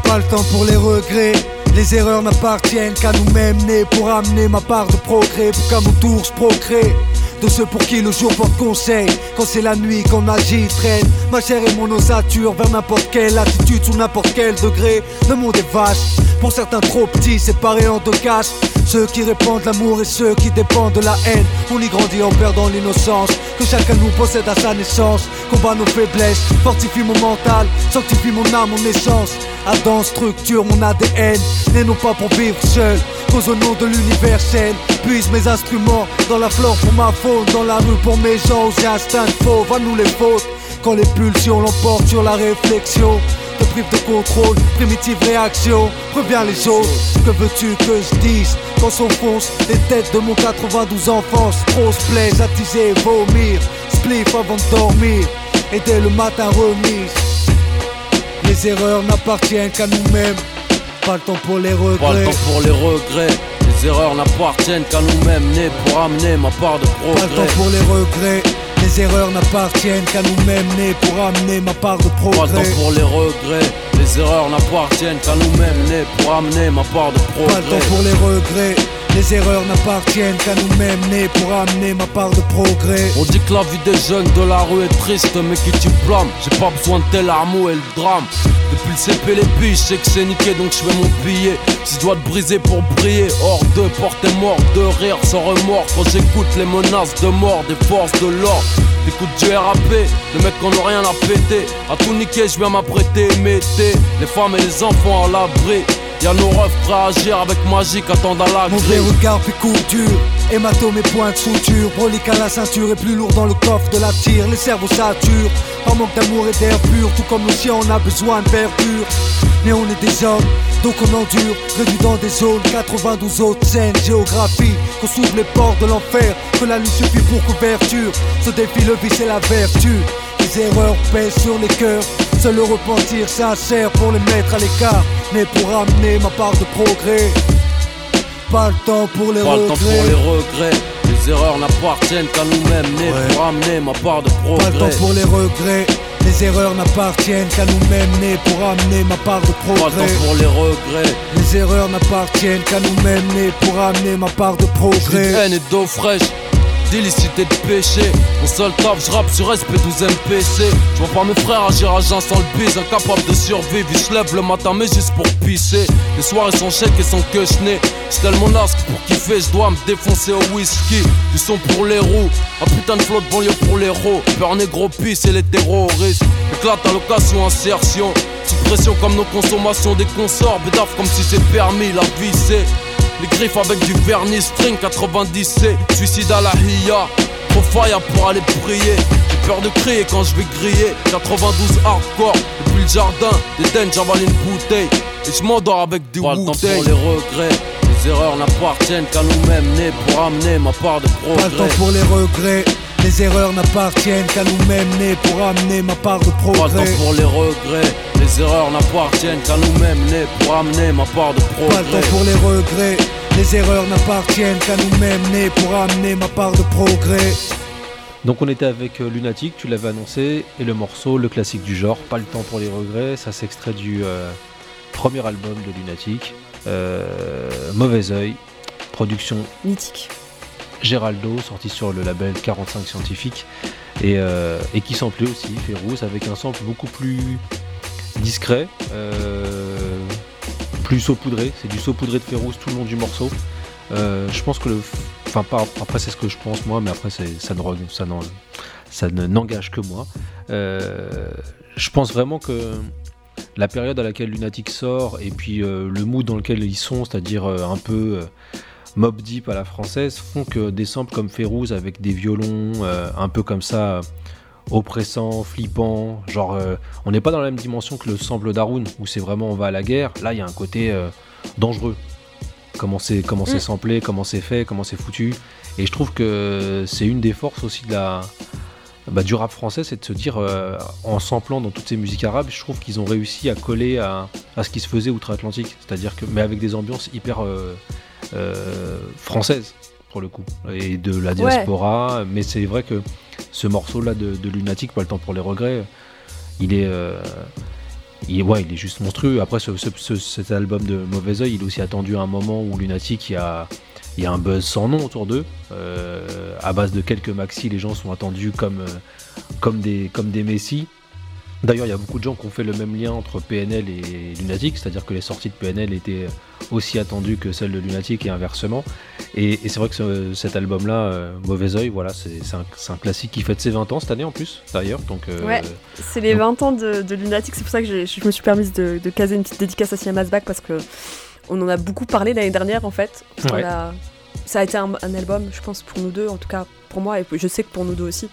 Pas le temps pour les regrets. Les erreurs n'appartiennent qu'à nous-mêmes, nés pour amener ma part de progrès, pour qu'à mon tour je procrée. De ceux pour qui le jour porte conseil, quand c'est la nuit qu'on agit, traîne ma chair et mon ossature vers n'importe quelle attitude, sous n'importe quel degré. Le monde est vaste, pour certains trop petits, séparés en deux caches. Ceux qui répandent l'amour et ceux qui dépendent de la haine. On y grandit en perdant l'innocence que chacun nous possède à sa naissance. Combat nos faiblesses, fortifie mon mental, sanctifie mon âme, mon essence. Adam structure mon ADN, né non pas pour vivre seul, cause au nom de l'universel. Puise mes instruments dans la flore pour ma faune, dans la rue pour mes gens, aux instincts fauves, à nous les fautes. Quand les pulsions l'emportent sur la réflexion, prive de contrôle, primitive réaction, reviens les autres. Que veux-tu que je dise? Quand s'enfoncent les têtes de mon 92 enfance? Trop se plaise, attiser vomir, spliff avant de dormir, et dès le matin remise. Les erreurs n'appartiennent qu'à nous-mêmes. Pas le temps pour les Pas le regrets. temps pour les regrets. Les erreurs n'appartiennent qu'à nous-mêmes, nés pour amener ma part de Pas le temps progrès. pour les regrets. Les erreurs n'appartiennent qu'à nous-mêmes, nés pour amener ma part de Pas le progrès. temps pour les regrets. Les erreurs n'appartiennent qu'à nous-mêmes, nés pour amener ma part de Pas le temps progrès. pour les regrets. Les erreurs n'appartiennent qu'à nous-mêmes, nés pour amener ma part de progrès. On dit que la vie des jeunes de la rue est triste, mais qui tu blâmes? J'ai pas besoin de tel armeau et le drame. Depuis le CP, les billes, je sais que c'est niqué, donc je fais mon billet. Si je dois te briser pour briller, hors de porter mort, de rire sans remords. Quand j'écoute les menaces de mort des forces de l'ordre. T'écoutes du RAP, les mecs qu'on n'a rien à péter. À tout niquer, je viens m'apprêter, mettez les femmes et les enfants à l'abri. Y'a nos refs prêts à agir avec magique, attendent à la Mauvais regard puis couture Hématome et points de suture Brolique à la ceinture et plus lourd dans le coffre de la tire. Les cerveaux saturent Par manque d'amour et d'air pur. Tout comme nos chiens on a besoin de verdure Mais on est des hommes donc on endure. Réduit dans des zones 92 autres scènes. Géographie Qu'on s'ouvre les portes de l'enfer. Que la nuit suffit pour couverture. Ce défi le vice et la vertu. Les erreurs pèsent sur les cœurs Seul le repentir sincère pour les mettre à l'écart Mais pour amener ma part de progrès pas le temps pour les Pas le temps pour regrets. les regrets. Les erreurs n'appartiennent qu'à nous-mêmes, Ouais. pour amener ma part de Pas le progrès. temps pour les regrets. Les erreurs n'appartiennent qu'à nous-mêmes, nés pour amener ma part de Pas le progrès. temps pour les regrets. Les erreurs n'appartiennent qu'à nous-mêmes, nés pour amener ma part de progrès. haine et d'eau fraîche. D'illicité de péché. Mon seul taf, je rappe sur SP12 MPC. Je vois pas mes frères agir à jeun sans le bise. Incapable de survivre, se lèvent le matin, mais juste pour pisser. Les soirées sont chèques et sont que Je tellement nasque pour kiffer, je dois me défoncer au whisky. Du son pour les roues. Un putain de flot de banlieue pour les héros. Peur négro pisse et les terroristes. Éclate à l'occasion, insertion. Sous pression comme nos consommations des consorts. Bédaf comme si c'est permis, la vie. Les griffes avec du vernis string 90C Suicide à la hiya Trop fire pour aller prier. J'ai peur de crier quand je vais griller. 92 hardcore Depuis le jardin D'Eden j'avale une bouteille. Et je m'endors avec du Pas le temps pour les regrets. Les erreurs n'appartiennent qu'à nous-mêmes. Nés pour amener ma part de Pas le temps progrès pour les regrets. Les erreurs n'appartiennent qu'à nous-mêmes, nés pour amener ma part de Pas le progrès. temps pour les regrets Les erreurs n'appartiennent qu'à nous-mêmes Nés pour amener ma part de Pas le temps progrès pour les regrets. Les erreurs n'appartiennent qu'à nous-mêmes, nés pour amener ma part de progrès. Donc on était avec euh, Lunatic, tu l'avais annoncé, et le morceau, le classique du genre, Pas le temps pour les regrets, ça s'extrait du euh, premier album de Lunatic, euh, Mauvais Oeil, production Mythique. Géraldo, sorti sur le label 45 Scientifique, et, euh, et qui samplait aussi, Férouz, avec un sample beaucoup plus discret, euh, plus saupoudré, c'est du saupoudré de Férouz tout le long du morceau. Euh, je pense que le. Enfin, pas, après, c'est ce que je pense moi, mais après, ça ne, ça n'en- ça ne n'engage que moi. Euh, je pense vraiment que la période à laquelle Lunatic sort et puis le mood dans lequel ils sont, c'est-à-dire un peu mob deep à la française, font que des samples comme Férouz avec des violons un peu comme ça, oppressants, flippants, genre euh, on n'est pas dans la même dimension que le sample d'Arun où c'est vraiment on va à la guerre. Là, il y a un côté euh, dangereux. Comment c'est comment c'est Mm. samplé, comment c'est fait, comment c'est foutu. Et je trouve que c'est une des forces aussi de la bah, du rap français, c'est de se dire, euh, en samplant dans toutes ces musiques arabes, je trouve qu'ils ont réussi à coller à, à ce qui se faisait outre-Atlantique, c'est-à-dire que, mais avec des ambiances hyper euh, euh, françaises pour le coup, et de la diaspora. Mais c'est vrai que ce morceau-là de, Lunatic, pas le temps pour les regrets, il est, euh, ouais, il est juste monstrueux. Après, ce- ce- ce- cet album de Mauvais Oeil, il est aussi attendu à un moment où Lunatic, il y a, un buzz sans nom autour d'eux. Euh, à base de quelques maxi, les gens sont attendus comme, euh, des, comme des messies. D'ailleurs, il y a beaucoup de gens qui ont fait le même lien entre PNL et Lunatic, c'est-à-dire que les sorties de PNL étaient aussi attendues que celles de Lunatic et inversement. Et, et c'est vrai que ce- cet album-là, euh, Mauvais Oeil, voilà, c'est un, classique qui fête ses 20 ans cette année en plus, d'ailleurs. Donc, euh, Ouais. C'est les 20 ans de, de Lunatic, c'est pour ça que je me suis permise de, de caser une petite dédicace à Siamas Back parce que on en a beaucoup parlé l'année dernière en fait. On Ouais. a- ça a été un, un album, je pense, pour nous deux, en tout cas pour moi, et je sais que pour nous deux aussi,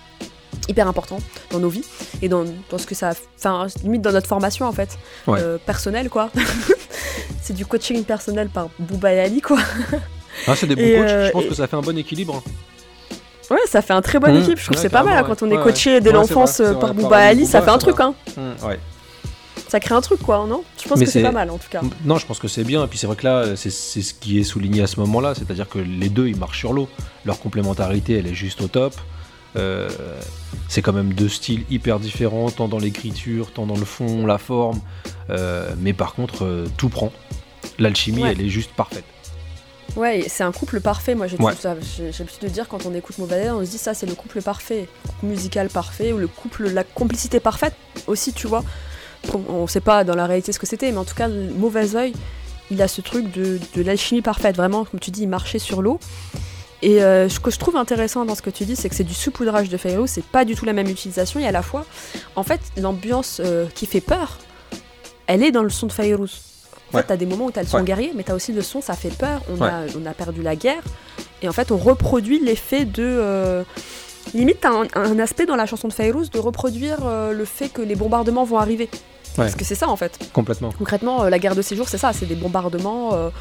hyper important dans nos vies et dans, dans ce que ça. Enfin, limite dans notre formation en fait, Ouais. euh, personnelle quoi. c'est du coaching personnel par Bouba et Ali quoi. Ah, c'est des bons Et, coachs, euh, je pense et- que ça fait un bon équilibre. Ouais, ça fait un très bonne Mmh. équipe, je trouve que Ouais, c'est pas mal quand on est coaché dès l'enfance euh, par Bouba et Ali, ça fait un truc hein. Mmh, ouais. Ça crée un truc quoi, non? Je pense Mais que c'est pas mal en tout cas. Non, je pense que c'est bien. Et puis c'est vrai que là, c'est c'est ce qui est souligné à ce moment-là. C'est-à-dire que les deux, ils marchent sur l'eau. Leur complémentarité, elle est juste au top. Euh, c'est quand même deux styles hyper différents, tant dans l'écriture, tant dans le fond, la forme. Euh, mais par contre, euh, tout prend. L'alchimie, Ouais. elle est juste parfaite. Ouais, c'est un couple parfait. Moi, j'ai Ouais. l'habitude de dire quand on écoute Movadel, on se dit ça, c'est le couple parfait, couple musical parfait, ou le couple, la complicité parfaite aussi, tu vois. On, on sait pas dans la réalité ce que c'était, mais en tout cas, le mauvais œil, il a ce truc de, de l'alchimie parfaite. Vraiment, comme tu dis, il marchait sur l'eau. Et euh, ce que je trouve intéressant dans ce que tu dis, c'est que c'est du saupoudrage de Fayrouz, c'est pas du tout la même utilisation, et à la fois, en fait, l'ambiance euh, qui fait peur, elle est dans le son de Fayrouz. En Ouais. fait, t'as des moments où t'as le son Ouais. guerrier, mais t'as aussi le son, ça fait peur, on, Ouais. a, on a perdu la guerre, et en fait, on reproduit l'effet de. euh, Limite, t'as un, un aspect dans la chanson de Fayrouz de reproduire le fait que les bombardements vont arriver. Parce que c'est ça, en fait. Complètement. Concrètement, la guerre de six jours, c'est ça, c'est des bombardements,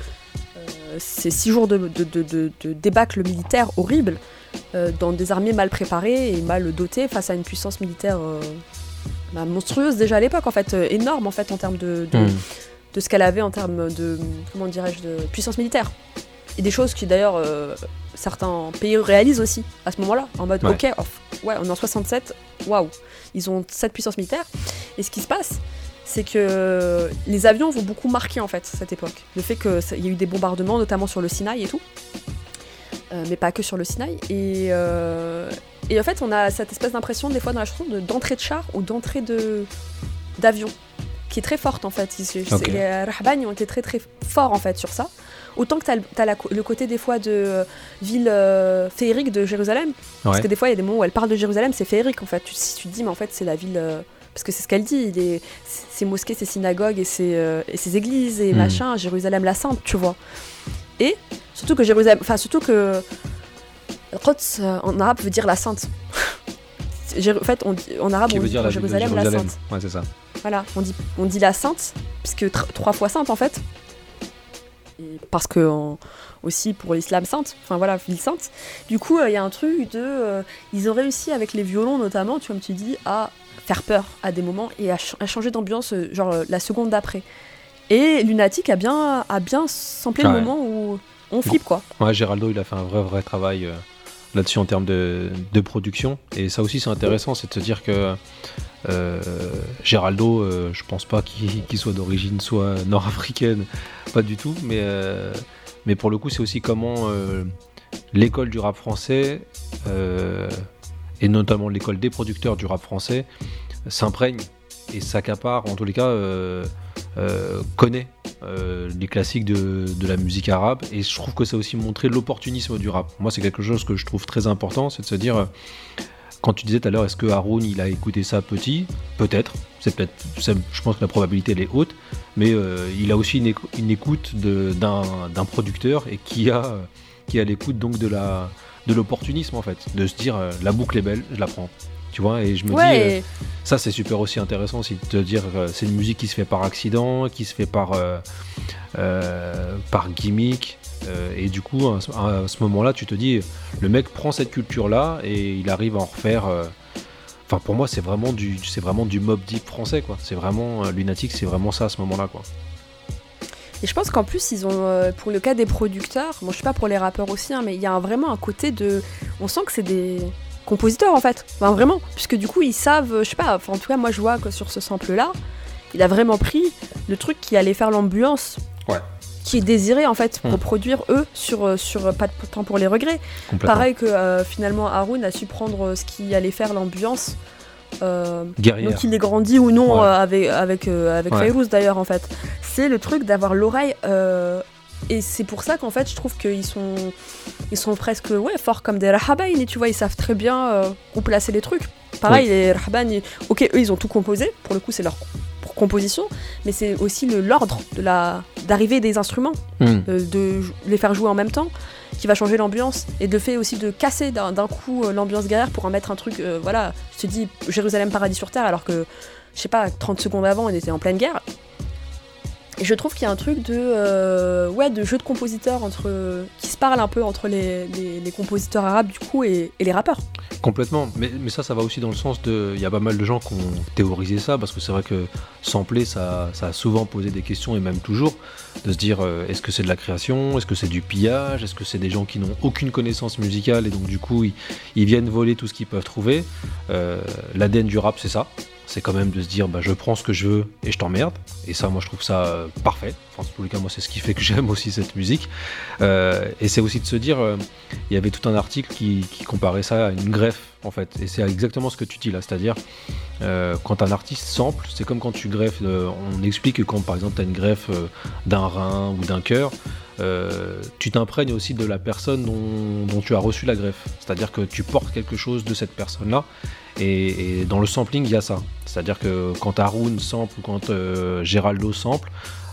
c'est six jours de, de, de, de- de débâcle militaire horrible euh, dans des armées mal préparées et mal dotées face à une puissance militaire euh, bah, monstrueuse déjà à l'époque, en fait, euh, énorme en fait en termes de, de, Hmm. de ce qu'elle avait en termes de, comment dirais-je, de puissance militaire. Et des choses qui d'ailleurs certains pays réalisent aussi à ce moment-là, en mode Ouais. ok, off, ouais, on est en 67, waouh, ils ont cette puissance militaire. Et ce qui se passe, c'est que les avions vont beaucoup marquer en fait cette époque. Le fait qu'il y a eu des bombardements, notamment sur le Sinaï et tout, Euh, mais pas que sur le Sinaï. Et, euh, et en fait, on a cette espèce d'impression des fois dans la chanson de- d'entrée de char ou d'entrée de d'avion, qui est très forte en fait. Ils-. Les Rahbani ont été très très forts en fait sur ça. Autant que tu as, le côté des fois de euh, ville euh, féerique de Jérusalem. Parce que des fois, il y a des moments où elle parle de Jérusalem, c'est féerique en fait. Tu, si tu te dis, mais en fait, c'est la ville. euh, parce que c'est ce qu'elle dit, les, ses mosquées, ses synagogues et ses, euh, et églises et Mhm. machin, Jérusalem la Sainte, tu vois. Et surtout que Jérusalem. Enfin, surtout que. Quds euh, en arabe veut dire la Sainte. En fait, on dit- en arabe, Qui on veut dit la Jérusalem la. Sainte. Ouais, c'est ça. Voilà, on dit, on dit la sainte, puisque tr- trois fois sainte en fait. Et parce que en- aussi pour l'islam sainte, enfin voilà, ville sainte. Du coup, euh, il y a un truc de. euh, ils ont réussi avec les violons notamment, tu vois, tu dis, à faire peur à des moments et à, ch- à changer d'ambiance, euh, genre euh, la seconde d'après. Et Lunatic a bien, a bien samplé Ah le moment où on flippe quoi. Ouais, Géraldo, il a fait un vrai, vrai travail euh, là-dessus en termes de, production. Et ça aussi, c'est intéressant, c'est de se dire que euh, Géraldo, euh, je pense pas qu'il soit d'origine soit nord-africaine, pas du tout. Mais, euh, mais pour le coup, c'est aussi comment euh, l'école du rap français, euh, et notamment l'école des producteurs du rap français, s'imprègne et s'accapare, en tous les cas, connaît euh, les classiques de, la musique arabe. Et je trouve que ça a aussi montré l'opportunisme du rap. Moi, c'est quelque chose que je trouve très important, c'est de se dire, euh, quand tu disais tout à l'heure, est-ce que Haroun il a écouté ça petit? Peut-être, c'est peut-être, je pense que la probabilité est haute, mais euh, il a aussi une, écou- une écoute d'un producteur et qui a, l'écoute donc de l'opportunisme en fait, de se dire la boucle est belle, je la prends. Tu vois, et je me dis, euh, ça, c'est super aussi intéressant aussi de te dire euh, c'est une musique qui se fait par accident, qui se fait par, euh, par gimmick. et du coup, à ce, à ce moment-là, tu te dis le mec prend cette culture-là et il arrive à en refaire. Enfin, pour moi, c'est vraiment du, c'est vraiment du mob deep français, quoi. C'est vraiment Lunatic, c'est vraiment ça à ce moment-là, quoi. Et je pense qu'en plus, ils ont, euh, pour le cas des producteurs, bon, je sais pas pour les rappeurs aussi, hein, mais il y a un- vraiment un côté de. On sent que c'est des compositeurs en fait. Enfin, vraiment. Puisque du coup, ils savent, je sais pas, enfin, en tout cas, moi je vois que sur ce sample-là, il a vraiment pris le truc qui allait faire l'ambiance. Ouais. Qui est désiré en fait, Hmm. reproduire eux sur, euh, sur Pas de temps pour les regrets. Pareil que euh, finalement Haroun a su prendre euh, ce qui allait faire l'ambiance. Euh, donc il est grandi ou non Ouais. euh, avec, avec, euh, avec Ouais. Fayrouz d'ailleurs en fait. C'est le truc d'avoir l'oreille euh, et c'est pour ça qu'en fait je trouve qu'ils sont ils sont presque ouais forts comme des rahabaïn et tu vois ils savent très bien euh, où placer les trucs. Pareil les rahabaïn, ok eux ils ont tout composé pour le coup c'est leur composition mais c'est aussi le l'ordre de la d'arrivée des instruments Hmm. euh, de les faire jouer en même temps qui va changer l'ambiance et de fait aussi de casser d'un d'un coup euh, l'ambiance guerrière pour en mettre un truc euh, voilà je te dis Jérusalem paradis sur terre alors que je sais pas 30 secondes avant on était en pleine guerre et je trouve qu'il y a un truc de euh, ouais de jeu de compositeurs entre qui se parle un peu entre les, les- compositeurs arabes du coup et, et les rappeurs Complètement, mais, mais ça, ça va aussi dans le sens de. Il y a pas mal de gens qui ont théorisé ça, parce que c'est vrai que sampler, ça, ça a souvent posé des questions, et même toujours, de se dire euh, est-ce que c'est de la création, est-ce que c'est du pillage, est-ce que c'est des gens qui n'ont aucune connaissance musicale, et donc du coup, ils, ils viennent voler tout ce qu'ils peuvent trouver? Euh, L'ADN du rap, c'est ça. C'est quand même de se dire bah, je prends ce que je veux et je t'emmerde. Et ça, moi, je trouve ça euh, parfait. Enfin, en tous les cas, moi, c'est ce qui fait que j'aime aussi cette musique. Euh, et c'est aussi de se dire, euh, il y avait tout un article qui, comparait ça à une greffe, en fait. Et c'est exactement ce que tu dis là, c'est-à-dire quand un artiste sample, c'est comme quand tu greffes. on explique que quand, par exemple, tu as une greffe d'un rein ou d'un cœur. tu t'imprègnes aussi de la personne dont tu as reçu la greffe. C'est-à-dire que tu portes quelque chose de cette personne-là. Et, et dans le sampling, il y a ça. C'est-à-dire que quand Haroun sample ou quand euh, Geraldo sample,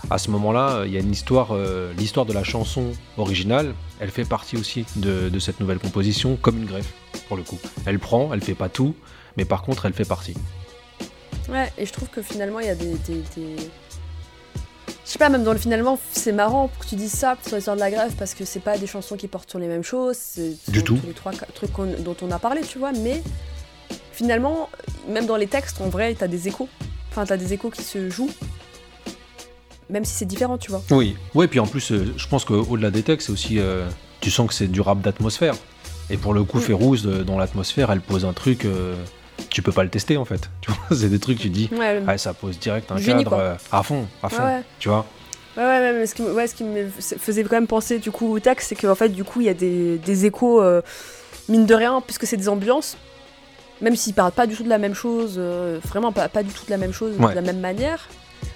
à ce moment-là, il y a une histoire, euh, l'histoire de la chanson originale, elle fait partie aussi de, de cette nouvelle composition, comme une greffe, pour le coup. Elle prend, elle fait pas tout, mais par contre, elle fait partie. Ouais, et je trouve que finalement, il y a des. des- des- Je sais pas, même dans le finalement, c'est marrant que tu dises ça sur l'histoire de la grève parce que c'est pas des chansons qui portent sur les mêmes choses. c'est Du tout. tous les trois trucs dont on a parlé, tu vois, mais finalement, même dans les textes, en vrai, t'as des échos. Enfin, t'as des échos qui se jouent, même si c'est différent, tu vois. Oui. Ouais, puis en plus, euh, je pense qu'au-delà des textes, c'est aussi. euh, tu sens que c'est du rap d'atmosphère. Et pour le coup, Mm. Férouz, euh, dans l'atmosphère, elle pose un truc. tu peux pas le tester en fait. Tu vois, c'est des trucs, tu dis. Ouais, Ouais, ça pose direct un Génie, cadre à fond, à fond. ouais. Tu vois Ouais, ouais, mais ce qui, me- ouais, ce qui me faisait quand même penser du coup au texte, c'est qu'en fait, du coup, il y a des, des échos, euh, mine de rien, puisque c'est des ambiances, même s'ils parlent pas du tout de la même chose, euh, vraiment pas, pas du tout de la même chose, Ouais. de la même manière,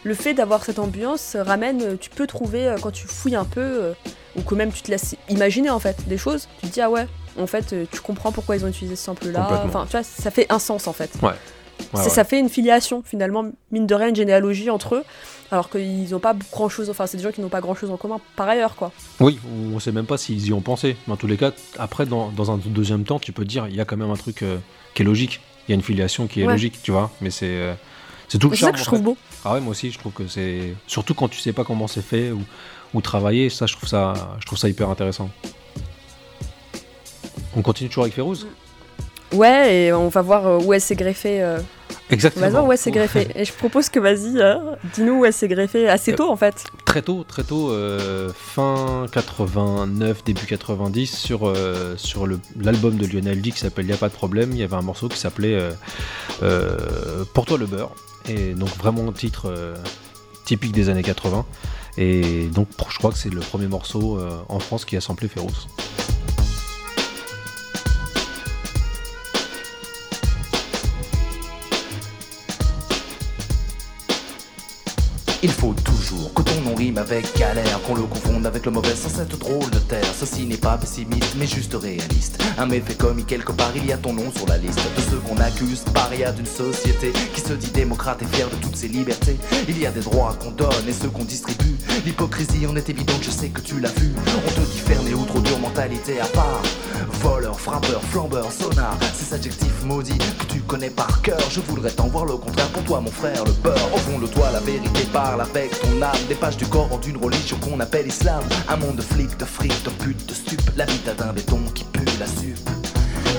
le fait d'avoir cette ambiance ramène, euh, tu peux trouver, euh, quand tu fouilles un peu, ou que même tu te laisses imaginer en fait des choses, tu te dis, ah ouais, en fait, tu comprends pourquoi ils ont utilisé ce sample-là, Complètement. enfin, tu vois, ça fait un sens en fait. Ouais, Ça- ouais. Ça fait une filiation, finalement, mine de rien, une généalogie entre eux, alors qu'ils n'ont pas grand chose, enfin, c'est des gens qui n'ont pas grand chose en commun par ailleurs, quoi. Oui, on sait même pas s'ils y ont pensé. Mais en tous les cas, après, dans, dans un deuxième temps, tu peux te dire, il y a quand même un truc euh, qui est logique. Il y a une filiation qui est Ouais. logique, tu vois. Mais c'est euh, c'est tout le C'est ça charme. que je trouve fait. beau. Ah ouais, moi aussi, je trouve que c'est. Surtout quand tu sais pas comment c'est fait ou, ou travailler, ça je, trouve ça, je trouve ça hyper intéressant. On continue toujours avec Férouz? Ouais, et on va voir euh, où elle s'est greffée. euh, Exactement. voir où elle s'est greffée. Et je propose que, vas-y, euh, dis-nous où elle s'est greffée assez tôt, en fait. Très tôt, très tôt, euh, fin 89, début 90, sur, euh, sur l'album de Lionel D qui s'appelle Y'a pas de problème, il y avait un morceau qui s'appelait euh, euh, Pour toi le beurre. Et donc vraiment un titre euh, typique des années 80. Et donc je crois que c'est le premier morceau euh, en France qui a samplé Féroce. Il faut nom avec galère, qu'on le confonde avec le mauvais sans cette drôle de terre. Ceci n'est pas pessimiste, mais juste réaliste. Un méfait commis quelque part, il y a ton nom sur la liste de ceux qu'on accuse, paria d'une société qui se dit démocrate et fière de toutes ses libertés. Il y a des droits qu'on donne et ceux qu'on distribue. L'hypocrisie en est évidente, je sais que tu l'as vu. On te dit fermé ou trop dur, mentalité à part. Voleur, frappeur, flambeur, sonar, ces adjectifs maudits que tu connais par cœur. Je voudrais t'en voir le contraire pour toi, mon frère, le beurre. Au fond de toi, la vérité parle avec ton âme. Des pages du corps d'une religion qu'on appelle islam. Un monde de flics, de frics, de putes, de stupes. L'habitat d'un béton qui pue la supe.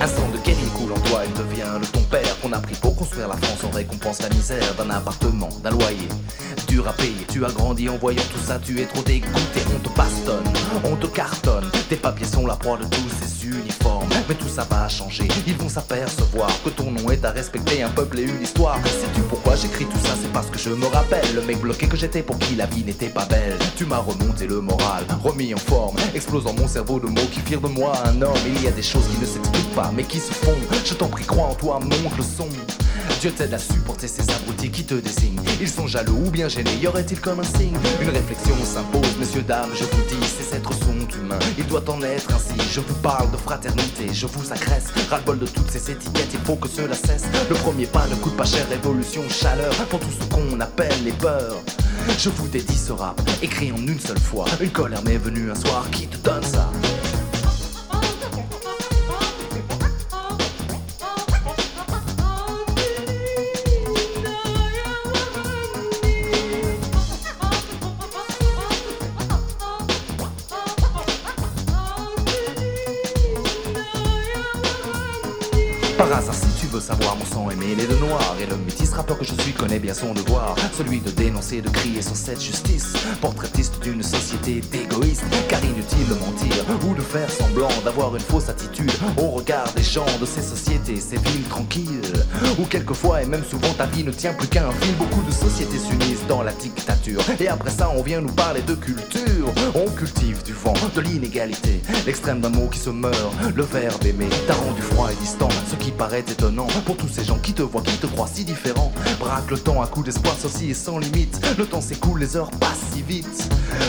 Un sang de Kenny coule en toi, il devient le ton père qu'on a pris pour construire la France. On récompense la misère d'un appartement, d'un loyer. Dur à payer, tu as grandi en voyant tout ça, tu es trop dégoûté. On te bastonne, on te cartonne. Tes papiers sont la proie de tous ces uniformes. Mais tout ça va changer, ils vont s'apercevoir que ton nom est à respecter, un peuple et une histoire. Sais-tu pourquoi j'écris tout ça C'est parce que je me rappelle le mec bloqué que j'étais pour qui la vie n'était pas belle. Tu m'as remonté le moral, remis en forme, explosant mon cerveau de mots qui firent de moi un homme. Il y a des choses qui ne s'expliquent pas, mais qui se font. Je t'en prie, crois en toi, monte le son. Dieu t'aide à supporter ces abrutis qui te désignent. Ils sont jaloux ou bien gênés, y aurait-il comme un signe? Une réflexion s'impose, messieurs, dames, je vous dis, ces êtres sont humains. Il doit en être ainsi. Je vous parle de fraternité, je vous agresse. Ras-le-bol de toutes ces étiquettes, il faut que cela cesse. Le premier pas ne coûte pas cher, révolution, chaleur. Pour tout ce qu'on appelle les peurs. Je vous dédie ce rap, écrit en une seule fois. Une colère m'est venue un soir qui te donne ça. Le métis rappeur que je suis connaît bien son devoir. Celui de dénoncer, de crier sur cette justice. Portraitiste d'une société d'égoïstes Car inutile de mentir ou de faire semblant D'avoir une fausse attitude. Au regard des gens De ces sociétés, ces villes tranquilles Où quelquefois et même souvent ta vie ne tient plus qu'à un fil Beaucoup de sociétés s'unissent dans la dictature. Et après ça on vient nous parler de culture. On cultive du vent, de l'inégalité. L'extrême d'un mot qui se meurt Le verbe aimer. T'a rendu froid et distant Ce qui paraît étonnant. Pour tous ces gens qui te voient, qui te croient si différent Braque le temps à coup d'espoir, ceci est sans limite. Le temps s'écoule, les heures passent si vite.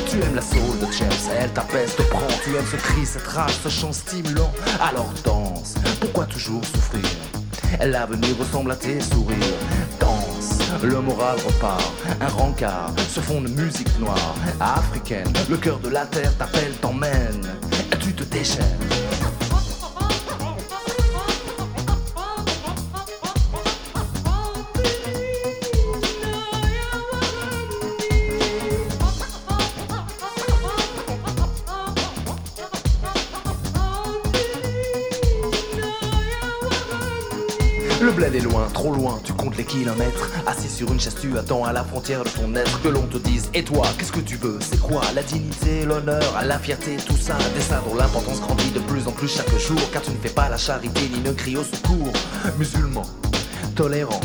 Tu aimes la soul de James, elle t'apaise, te prend Tu aimes ce cri, cette rage, ce chant stimulant. Alors danse, pourquoi toujours souffrir? L'avenir ressemble à tes sourires. Danse, le moral repart. Un rencard sur fond de musique noire. Africaine, le cœur de la terre t'appelle, t'emmène. Tu te déchaînes trop loin, tu comptes les kilomètres. Assis sur une chaise, tu attends à la frontière de ton être que l'on te dise Et toi, qu'est-ce que tu veux? C'est quoi La dignité, l'honneur, la fierté, tout ça? Des ça dont l'importance grandit de plus en plus chaque jour. Car tu ne fais pas la charité ni ne crie au secours. Musulman, tolérant.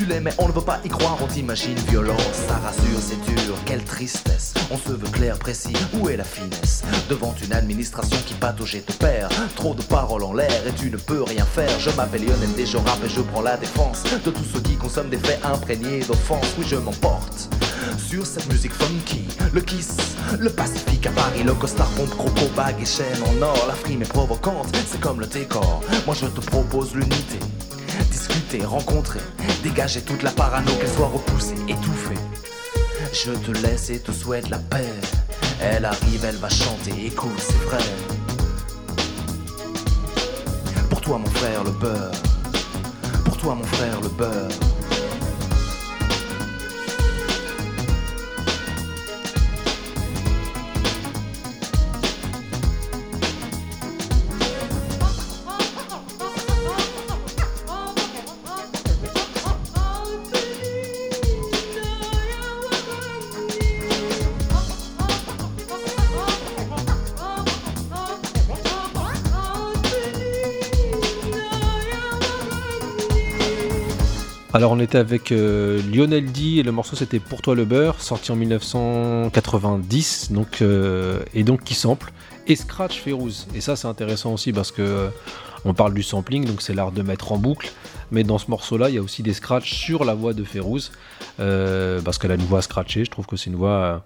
Tu l'aimes, mais on ne veut pas y croire, on t'imagine violent. Ça rassure, c'est dur, quelle tristesse. On se veut clair, précis, où est la finesse? Devant une administration qui patauge et te perd. Trop de paroles en l'air et tu ne peux rien faire. Je m'appelle Lionel D, je rappe et je prends la défense de tous ceux qui consomment des faits imprégnés d'offense. Oui, je m'emporte sur cette musique funky. Le kiss, le pacifique à Paris, le costard pompe, croco, bague et chaîne en or. La frime est provocante, c'est comme le décor. Moi je te propose l'unité. Rencontrer, dégager toute la parano, qu'elle soit repoussée, étouffée. Je te laisse et te souhaite la paix. Elle arrive, elle va chanter, écoute, c'est vrai. Pour toi, mon frère, le beurre. Pour toi, mon frère, le beurre. Alors on était avec euh, Lionel D et le morceau c'était Pour toi le beurre, sorti en 1990, donc, euh, et donc qui sample, et Scratch Férouz. Et ça c'est intéressant aussi parce que euh, on parle du sampling, donc c'est l'art de mettre en boucle, mais dans ce morceau-là il y a aussi des scratchs sur la voix de Férouz, parce qu'elle a une voix scratchée, je trouve que c'est une voix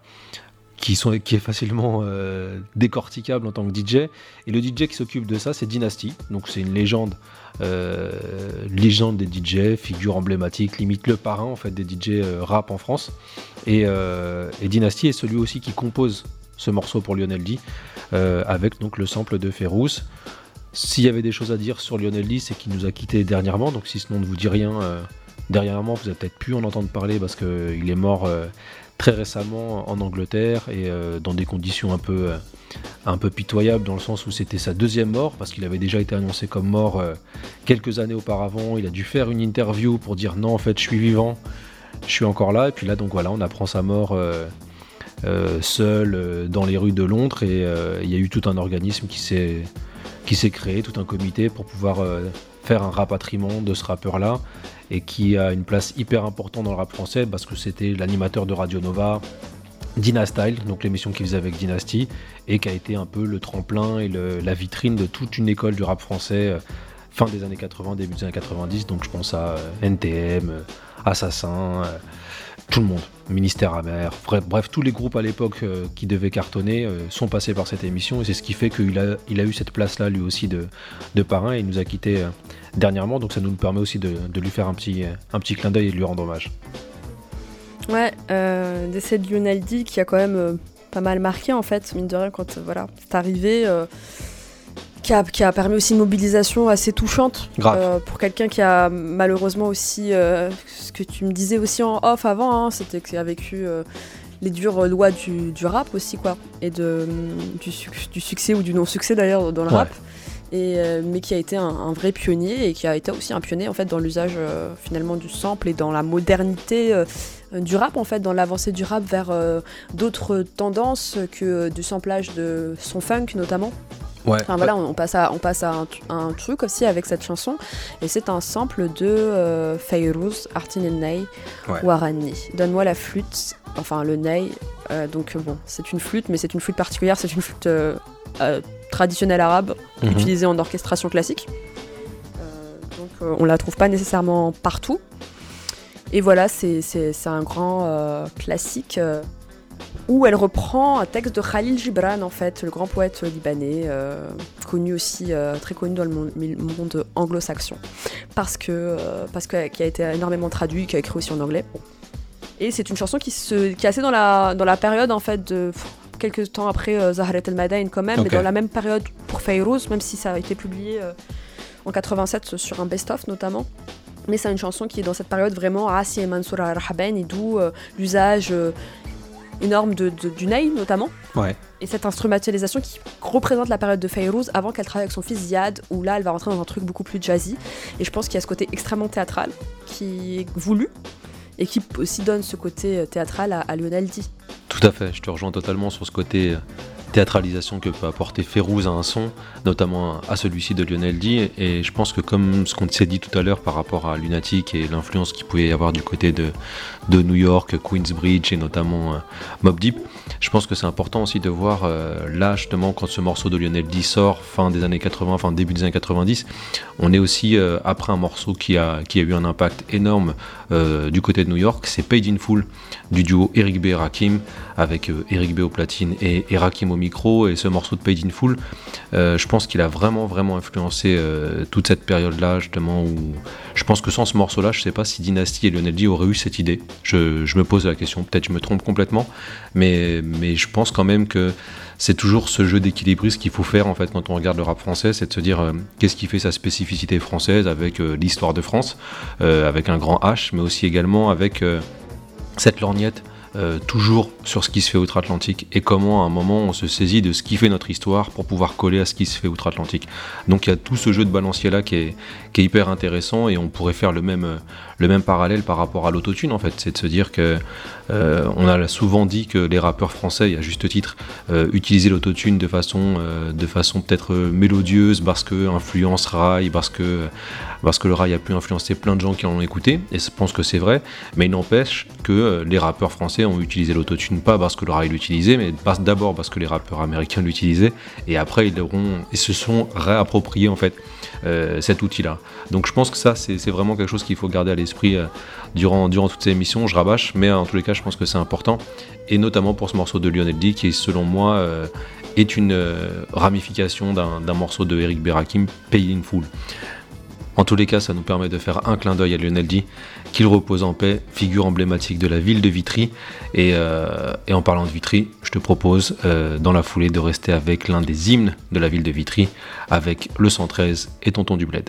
qui, sont, qui est facilement euh, décorticable en tant que DJ. Et le DJ qui s'occupe de ça, c'est Dynasty. Donc c'est une légende, euh, légende des DJ, figure emblématique, limite le parrain en fait des DJ euh, rap en France. Et, Dynasty est celui aussi qui compose ce morceau pour Lionel D, avec donc le sample de Férouz. S'il y avait des choses à dire sur Lionel D, c'est qu'il nous a quittés dernièrement. Donc si ce nom ne vous dit rien, dernièrement vous avez peut-être pu en entendre parler parce qu'il est mort très récemment en Angleterre et euh, dans des conditions un peu, euh, un peu pitoyables dans le sens où c'était sa deuxième mort parce qu'il avait déjà été annoncé comme mort euh, quelques années auparavant. Il a dû faire une interview pour dire non en fait je suis vivant, je suis encore là et puis là donc voilà on apprend sa mort seul dans les rues de Londres et il y a eu tout un organisme qui s'est qui s'est créé, tout un comité pour pouvoir faire un rapatriement de ce rappeur là et qui a une place hyper importante dans le rap français parce que c'était l'animateur de Radio Nova, Dynastyle, donc l'émission qu'il faisait avec Dynasty, et qui a été un peu le tremplin et le, la vitrine de toute une école du rap français euh, fin des années 80, début des années 90. Donc je pense à euh, NTM, euh, Assassin, euh, tout le monde, Ministère amer, bref, tous les groupes à l'époque qui devaient cartonner sont passés par cette émission et c'est ce qui fait qu'il a, eu cette place-là lui aussi de, parrain et il nous a quittés dernièrement donc ça nous permet aussi de, lui faire un petit, clin d'œil et de lui rendre hommage. Ouais, décès de Lionel D qui a quand même pas mal marqué en fait, mine de rien, quand voilà, c'est arrivé. Qui, a, qui a permis aussi une mobilisation assez touchante euh, pour quelqu'un qui a malheureusement aussi, euh, ce que tu me disais aussi en off avant, hein, c'était qu'il a vécu euh, les dures lois du, du rap aussi, quoi, et de, du, suc- du succès ou du non-succès d'ailleurs dans le Ouais. rap. Et, euh, mais qui a été un, un vrai pionnier et qui a été aussi un pionnier en fait dans l'usage finalement du sample et dans la modernité du rap en fait, dans l'avancée du rap vers d'autres tendances que du samplage de son funk notamment. Ouais. Enfin voilà, on, passe à, on passe à un, truc aussi avec cette chanson et c'est un sample de euh, Fayrouz, Artin El Ney. Warani. Donne-moi la flûte, enfin le ney. euh, donc bon, c'est une flûte, mais c'est une flûte particulière, c'est une flûte euh, euh, traditionnelle arabe Mhm. utilisée en orchestration classique. Donc on la trouve pas nécessairement partout. Et voilà, c'est un grand classique où elle reprend un texte de Khalil Gibran, en fait, le grand poète libanais, euh, connu aussi, euh, très connu dans le monde, anglo-saxon, parce que euh, parce que qui a été énormément traduit, qui a écrit aussi en anglais. Et c'est une chanson qui se qui est assez dans la dans la période en fait de pff, quelques temps après euh, Zahrat El Madain quand même, Ok. mais dans la même période pour Fayrouz, même si ça a été publié en 87 sur un best-of notamment. Mais c'est une chanson qui est dans cette période vraiment Asi et Mansour al-Rahaben et d'où euh, l'usage euh, énorme de, de- du ney notamment. Ouais. Et cette instrumentalisation qui représente la période de Fayrouz avant qu'elle travaille avec son fils Ziad, où là elle va rentrer dans un truc beaucoup plus jazzy. Et je pense qu'il y a ce côté extrêmement théâtral qui est voulu et qui aussi donne ce côté euh, théâtral à, à Lionel D. Tout à fait, je te rejoins totalement sur ce côté euh, théâtralisation que peut apporter Férouz à un son, notamment à celui-ci de Lionel D. Et je pense que comme ce qu'on s'est dit tout à l'heure par rapport à Lunatic et l'influence qu'il pouvait y avoir du côté de, de New York, Queensbridge et notamment euh, Mob Deep, je pense que c'est important aussi de voir euh, là justement quand ce morceau de Lionel D sort fin des années 80, fin début des années 90, on est aussi euh, après un morceau qui a, qui a eu un impact énorme du côté de New York, c'est Paid in Full du duo Eric B et Rakim avec Eric B au platine et, et Rakim au micro. Et ce morceau de Paid in Full je pense qu'il a vraiment vraiment influencé toute cette période là justement où je pense que sans ce morceau là je sais pas si Dynasty et Lionel D auraient eu cette idée. Je, me pose la question. Peut-être je me trompe complètement. Mais, je pense quand même que c'est toujours ce jeu d'équilibriste qu'il faut faire en fait quand on regarde le rap français, c'est de se dire euh, qu'est-ce qui fait sa spécificité française avec euh, l'histoire de France, euh, avec un grand H, mais aussi également avec cette lorgnette euh, toujours sur ce qui se fait outre-Atlantique et comment à un moment on se saisit de ce qui fait notre histoire pour pouvoir coller à ce qui se fait outre-Atlantique. Donc il y a tout ce jeu de balancier là qui est, qui est hyper intéressant et on pourrait faire le même, euh, le même parallèle par rapport à l'autotune en fait, c'est de se dire que euh, on a souvent dit que les rappeurs français, à juste titre, euh, utilisaient l'autotune de façon, euh, de façon peut-être euh, mélodieuse parce que influence rail, parce que, parce que le rail a pu influencer plein de gens qui en ont écouté, et je pense que c'est vrai, mais il n'empêche que les rappeurs français ont utilisé l'autotune pas parce que le rail l'utilisait, mais d'abord parce que les rappeurs américains l'utilisaient, et après ils, ils se sont réappropriés en fait cet outil-là. Donc je pense que ça, c'est vraiment quelque chose qu'il faut garder à l'esprit euh, durant, durant toutes ces émissions. Je rabâche, mais en tous les cas, je pense que c'est important. Et notamment pour ce morceau de Lionel D, qui selon moi euh, est une euh, ramification d'un morceau de Eric Berakim, Paid in Full. En tous les cas, ça nous permet de faire un clin d'œil à Lionel D, qu'il repose en paix, figure emblématique de la ville de Vitry. Et, euh, en parlant de Vitry, je te propose euh, dans la foulée de rester avec l'un des hymnes de la ville de Vitry, avec le 113 et Tonton du Bled.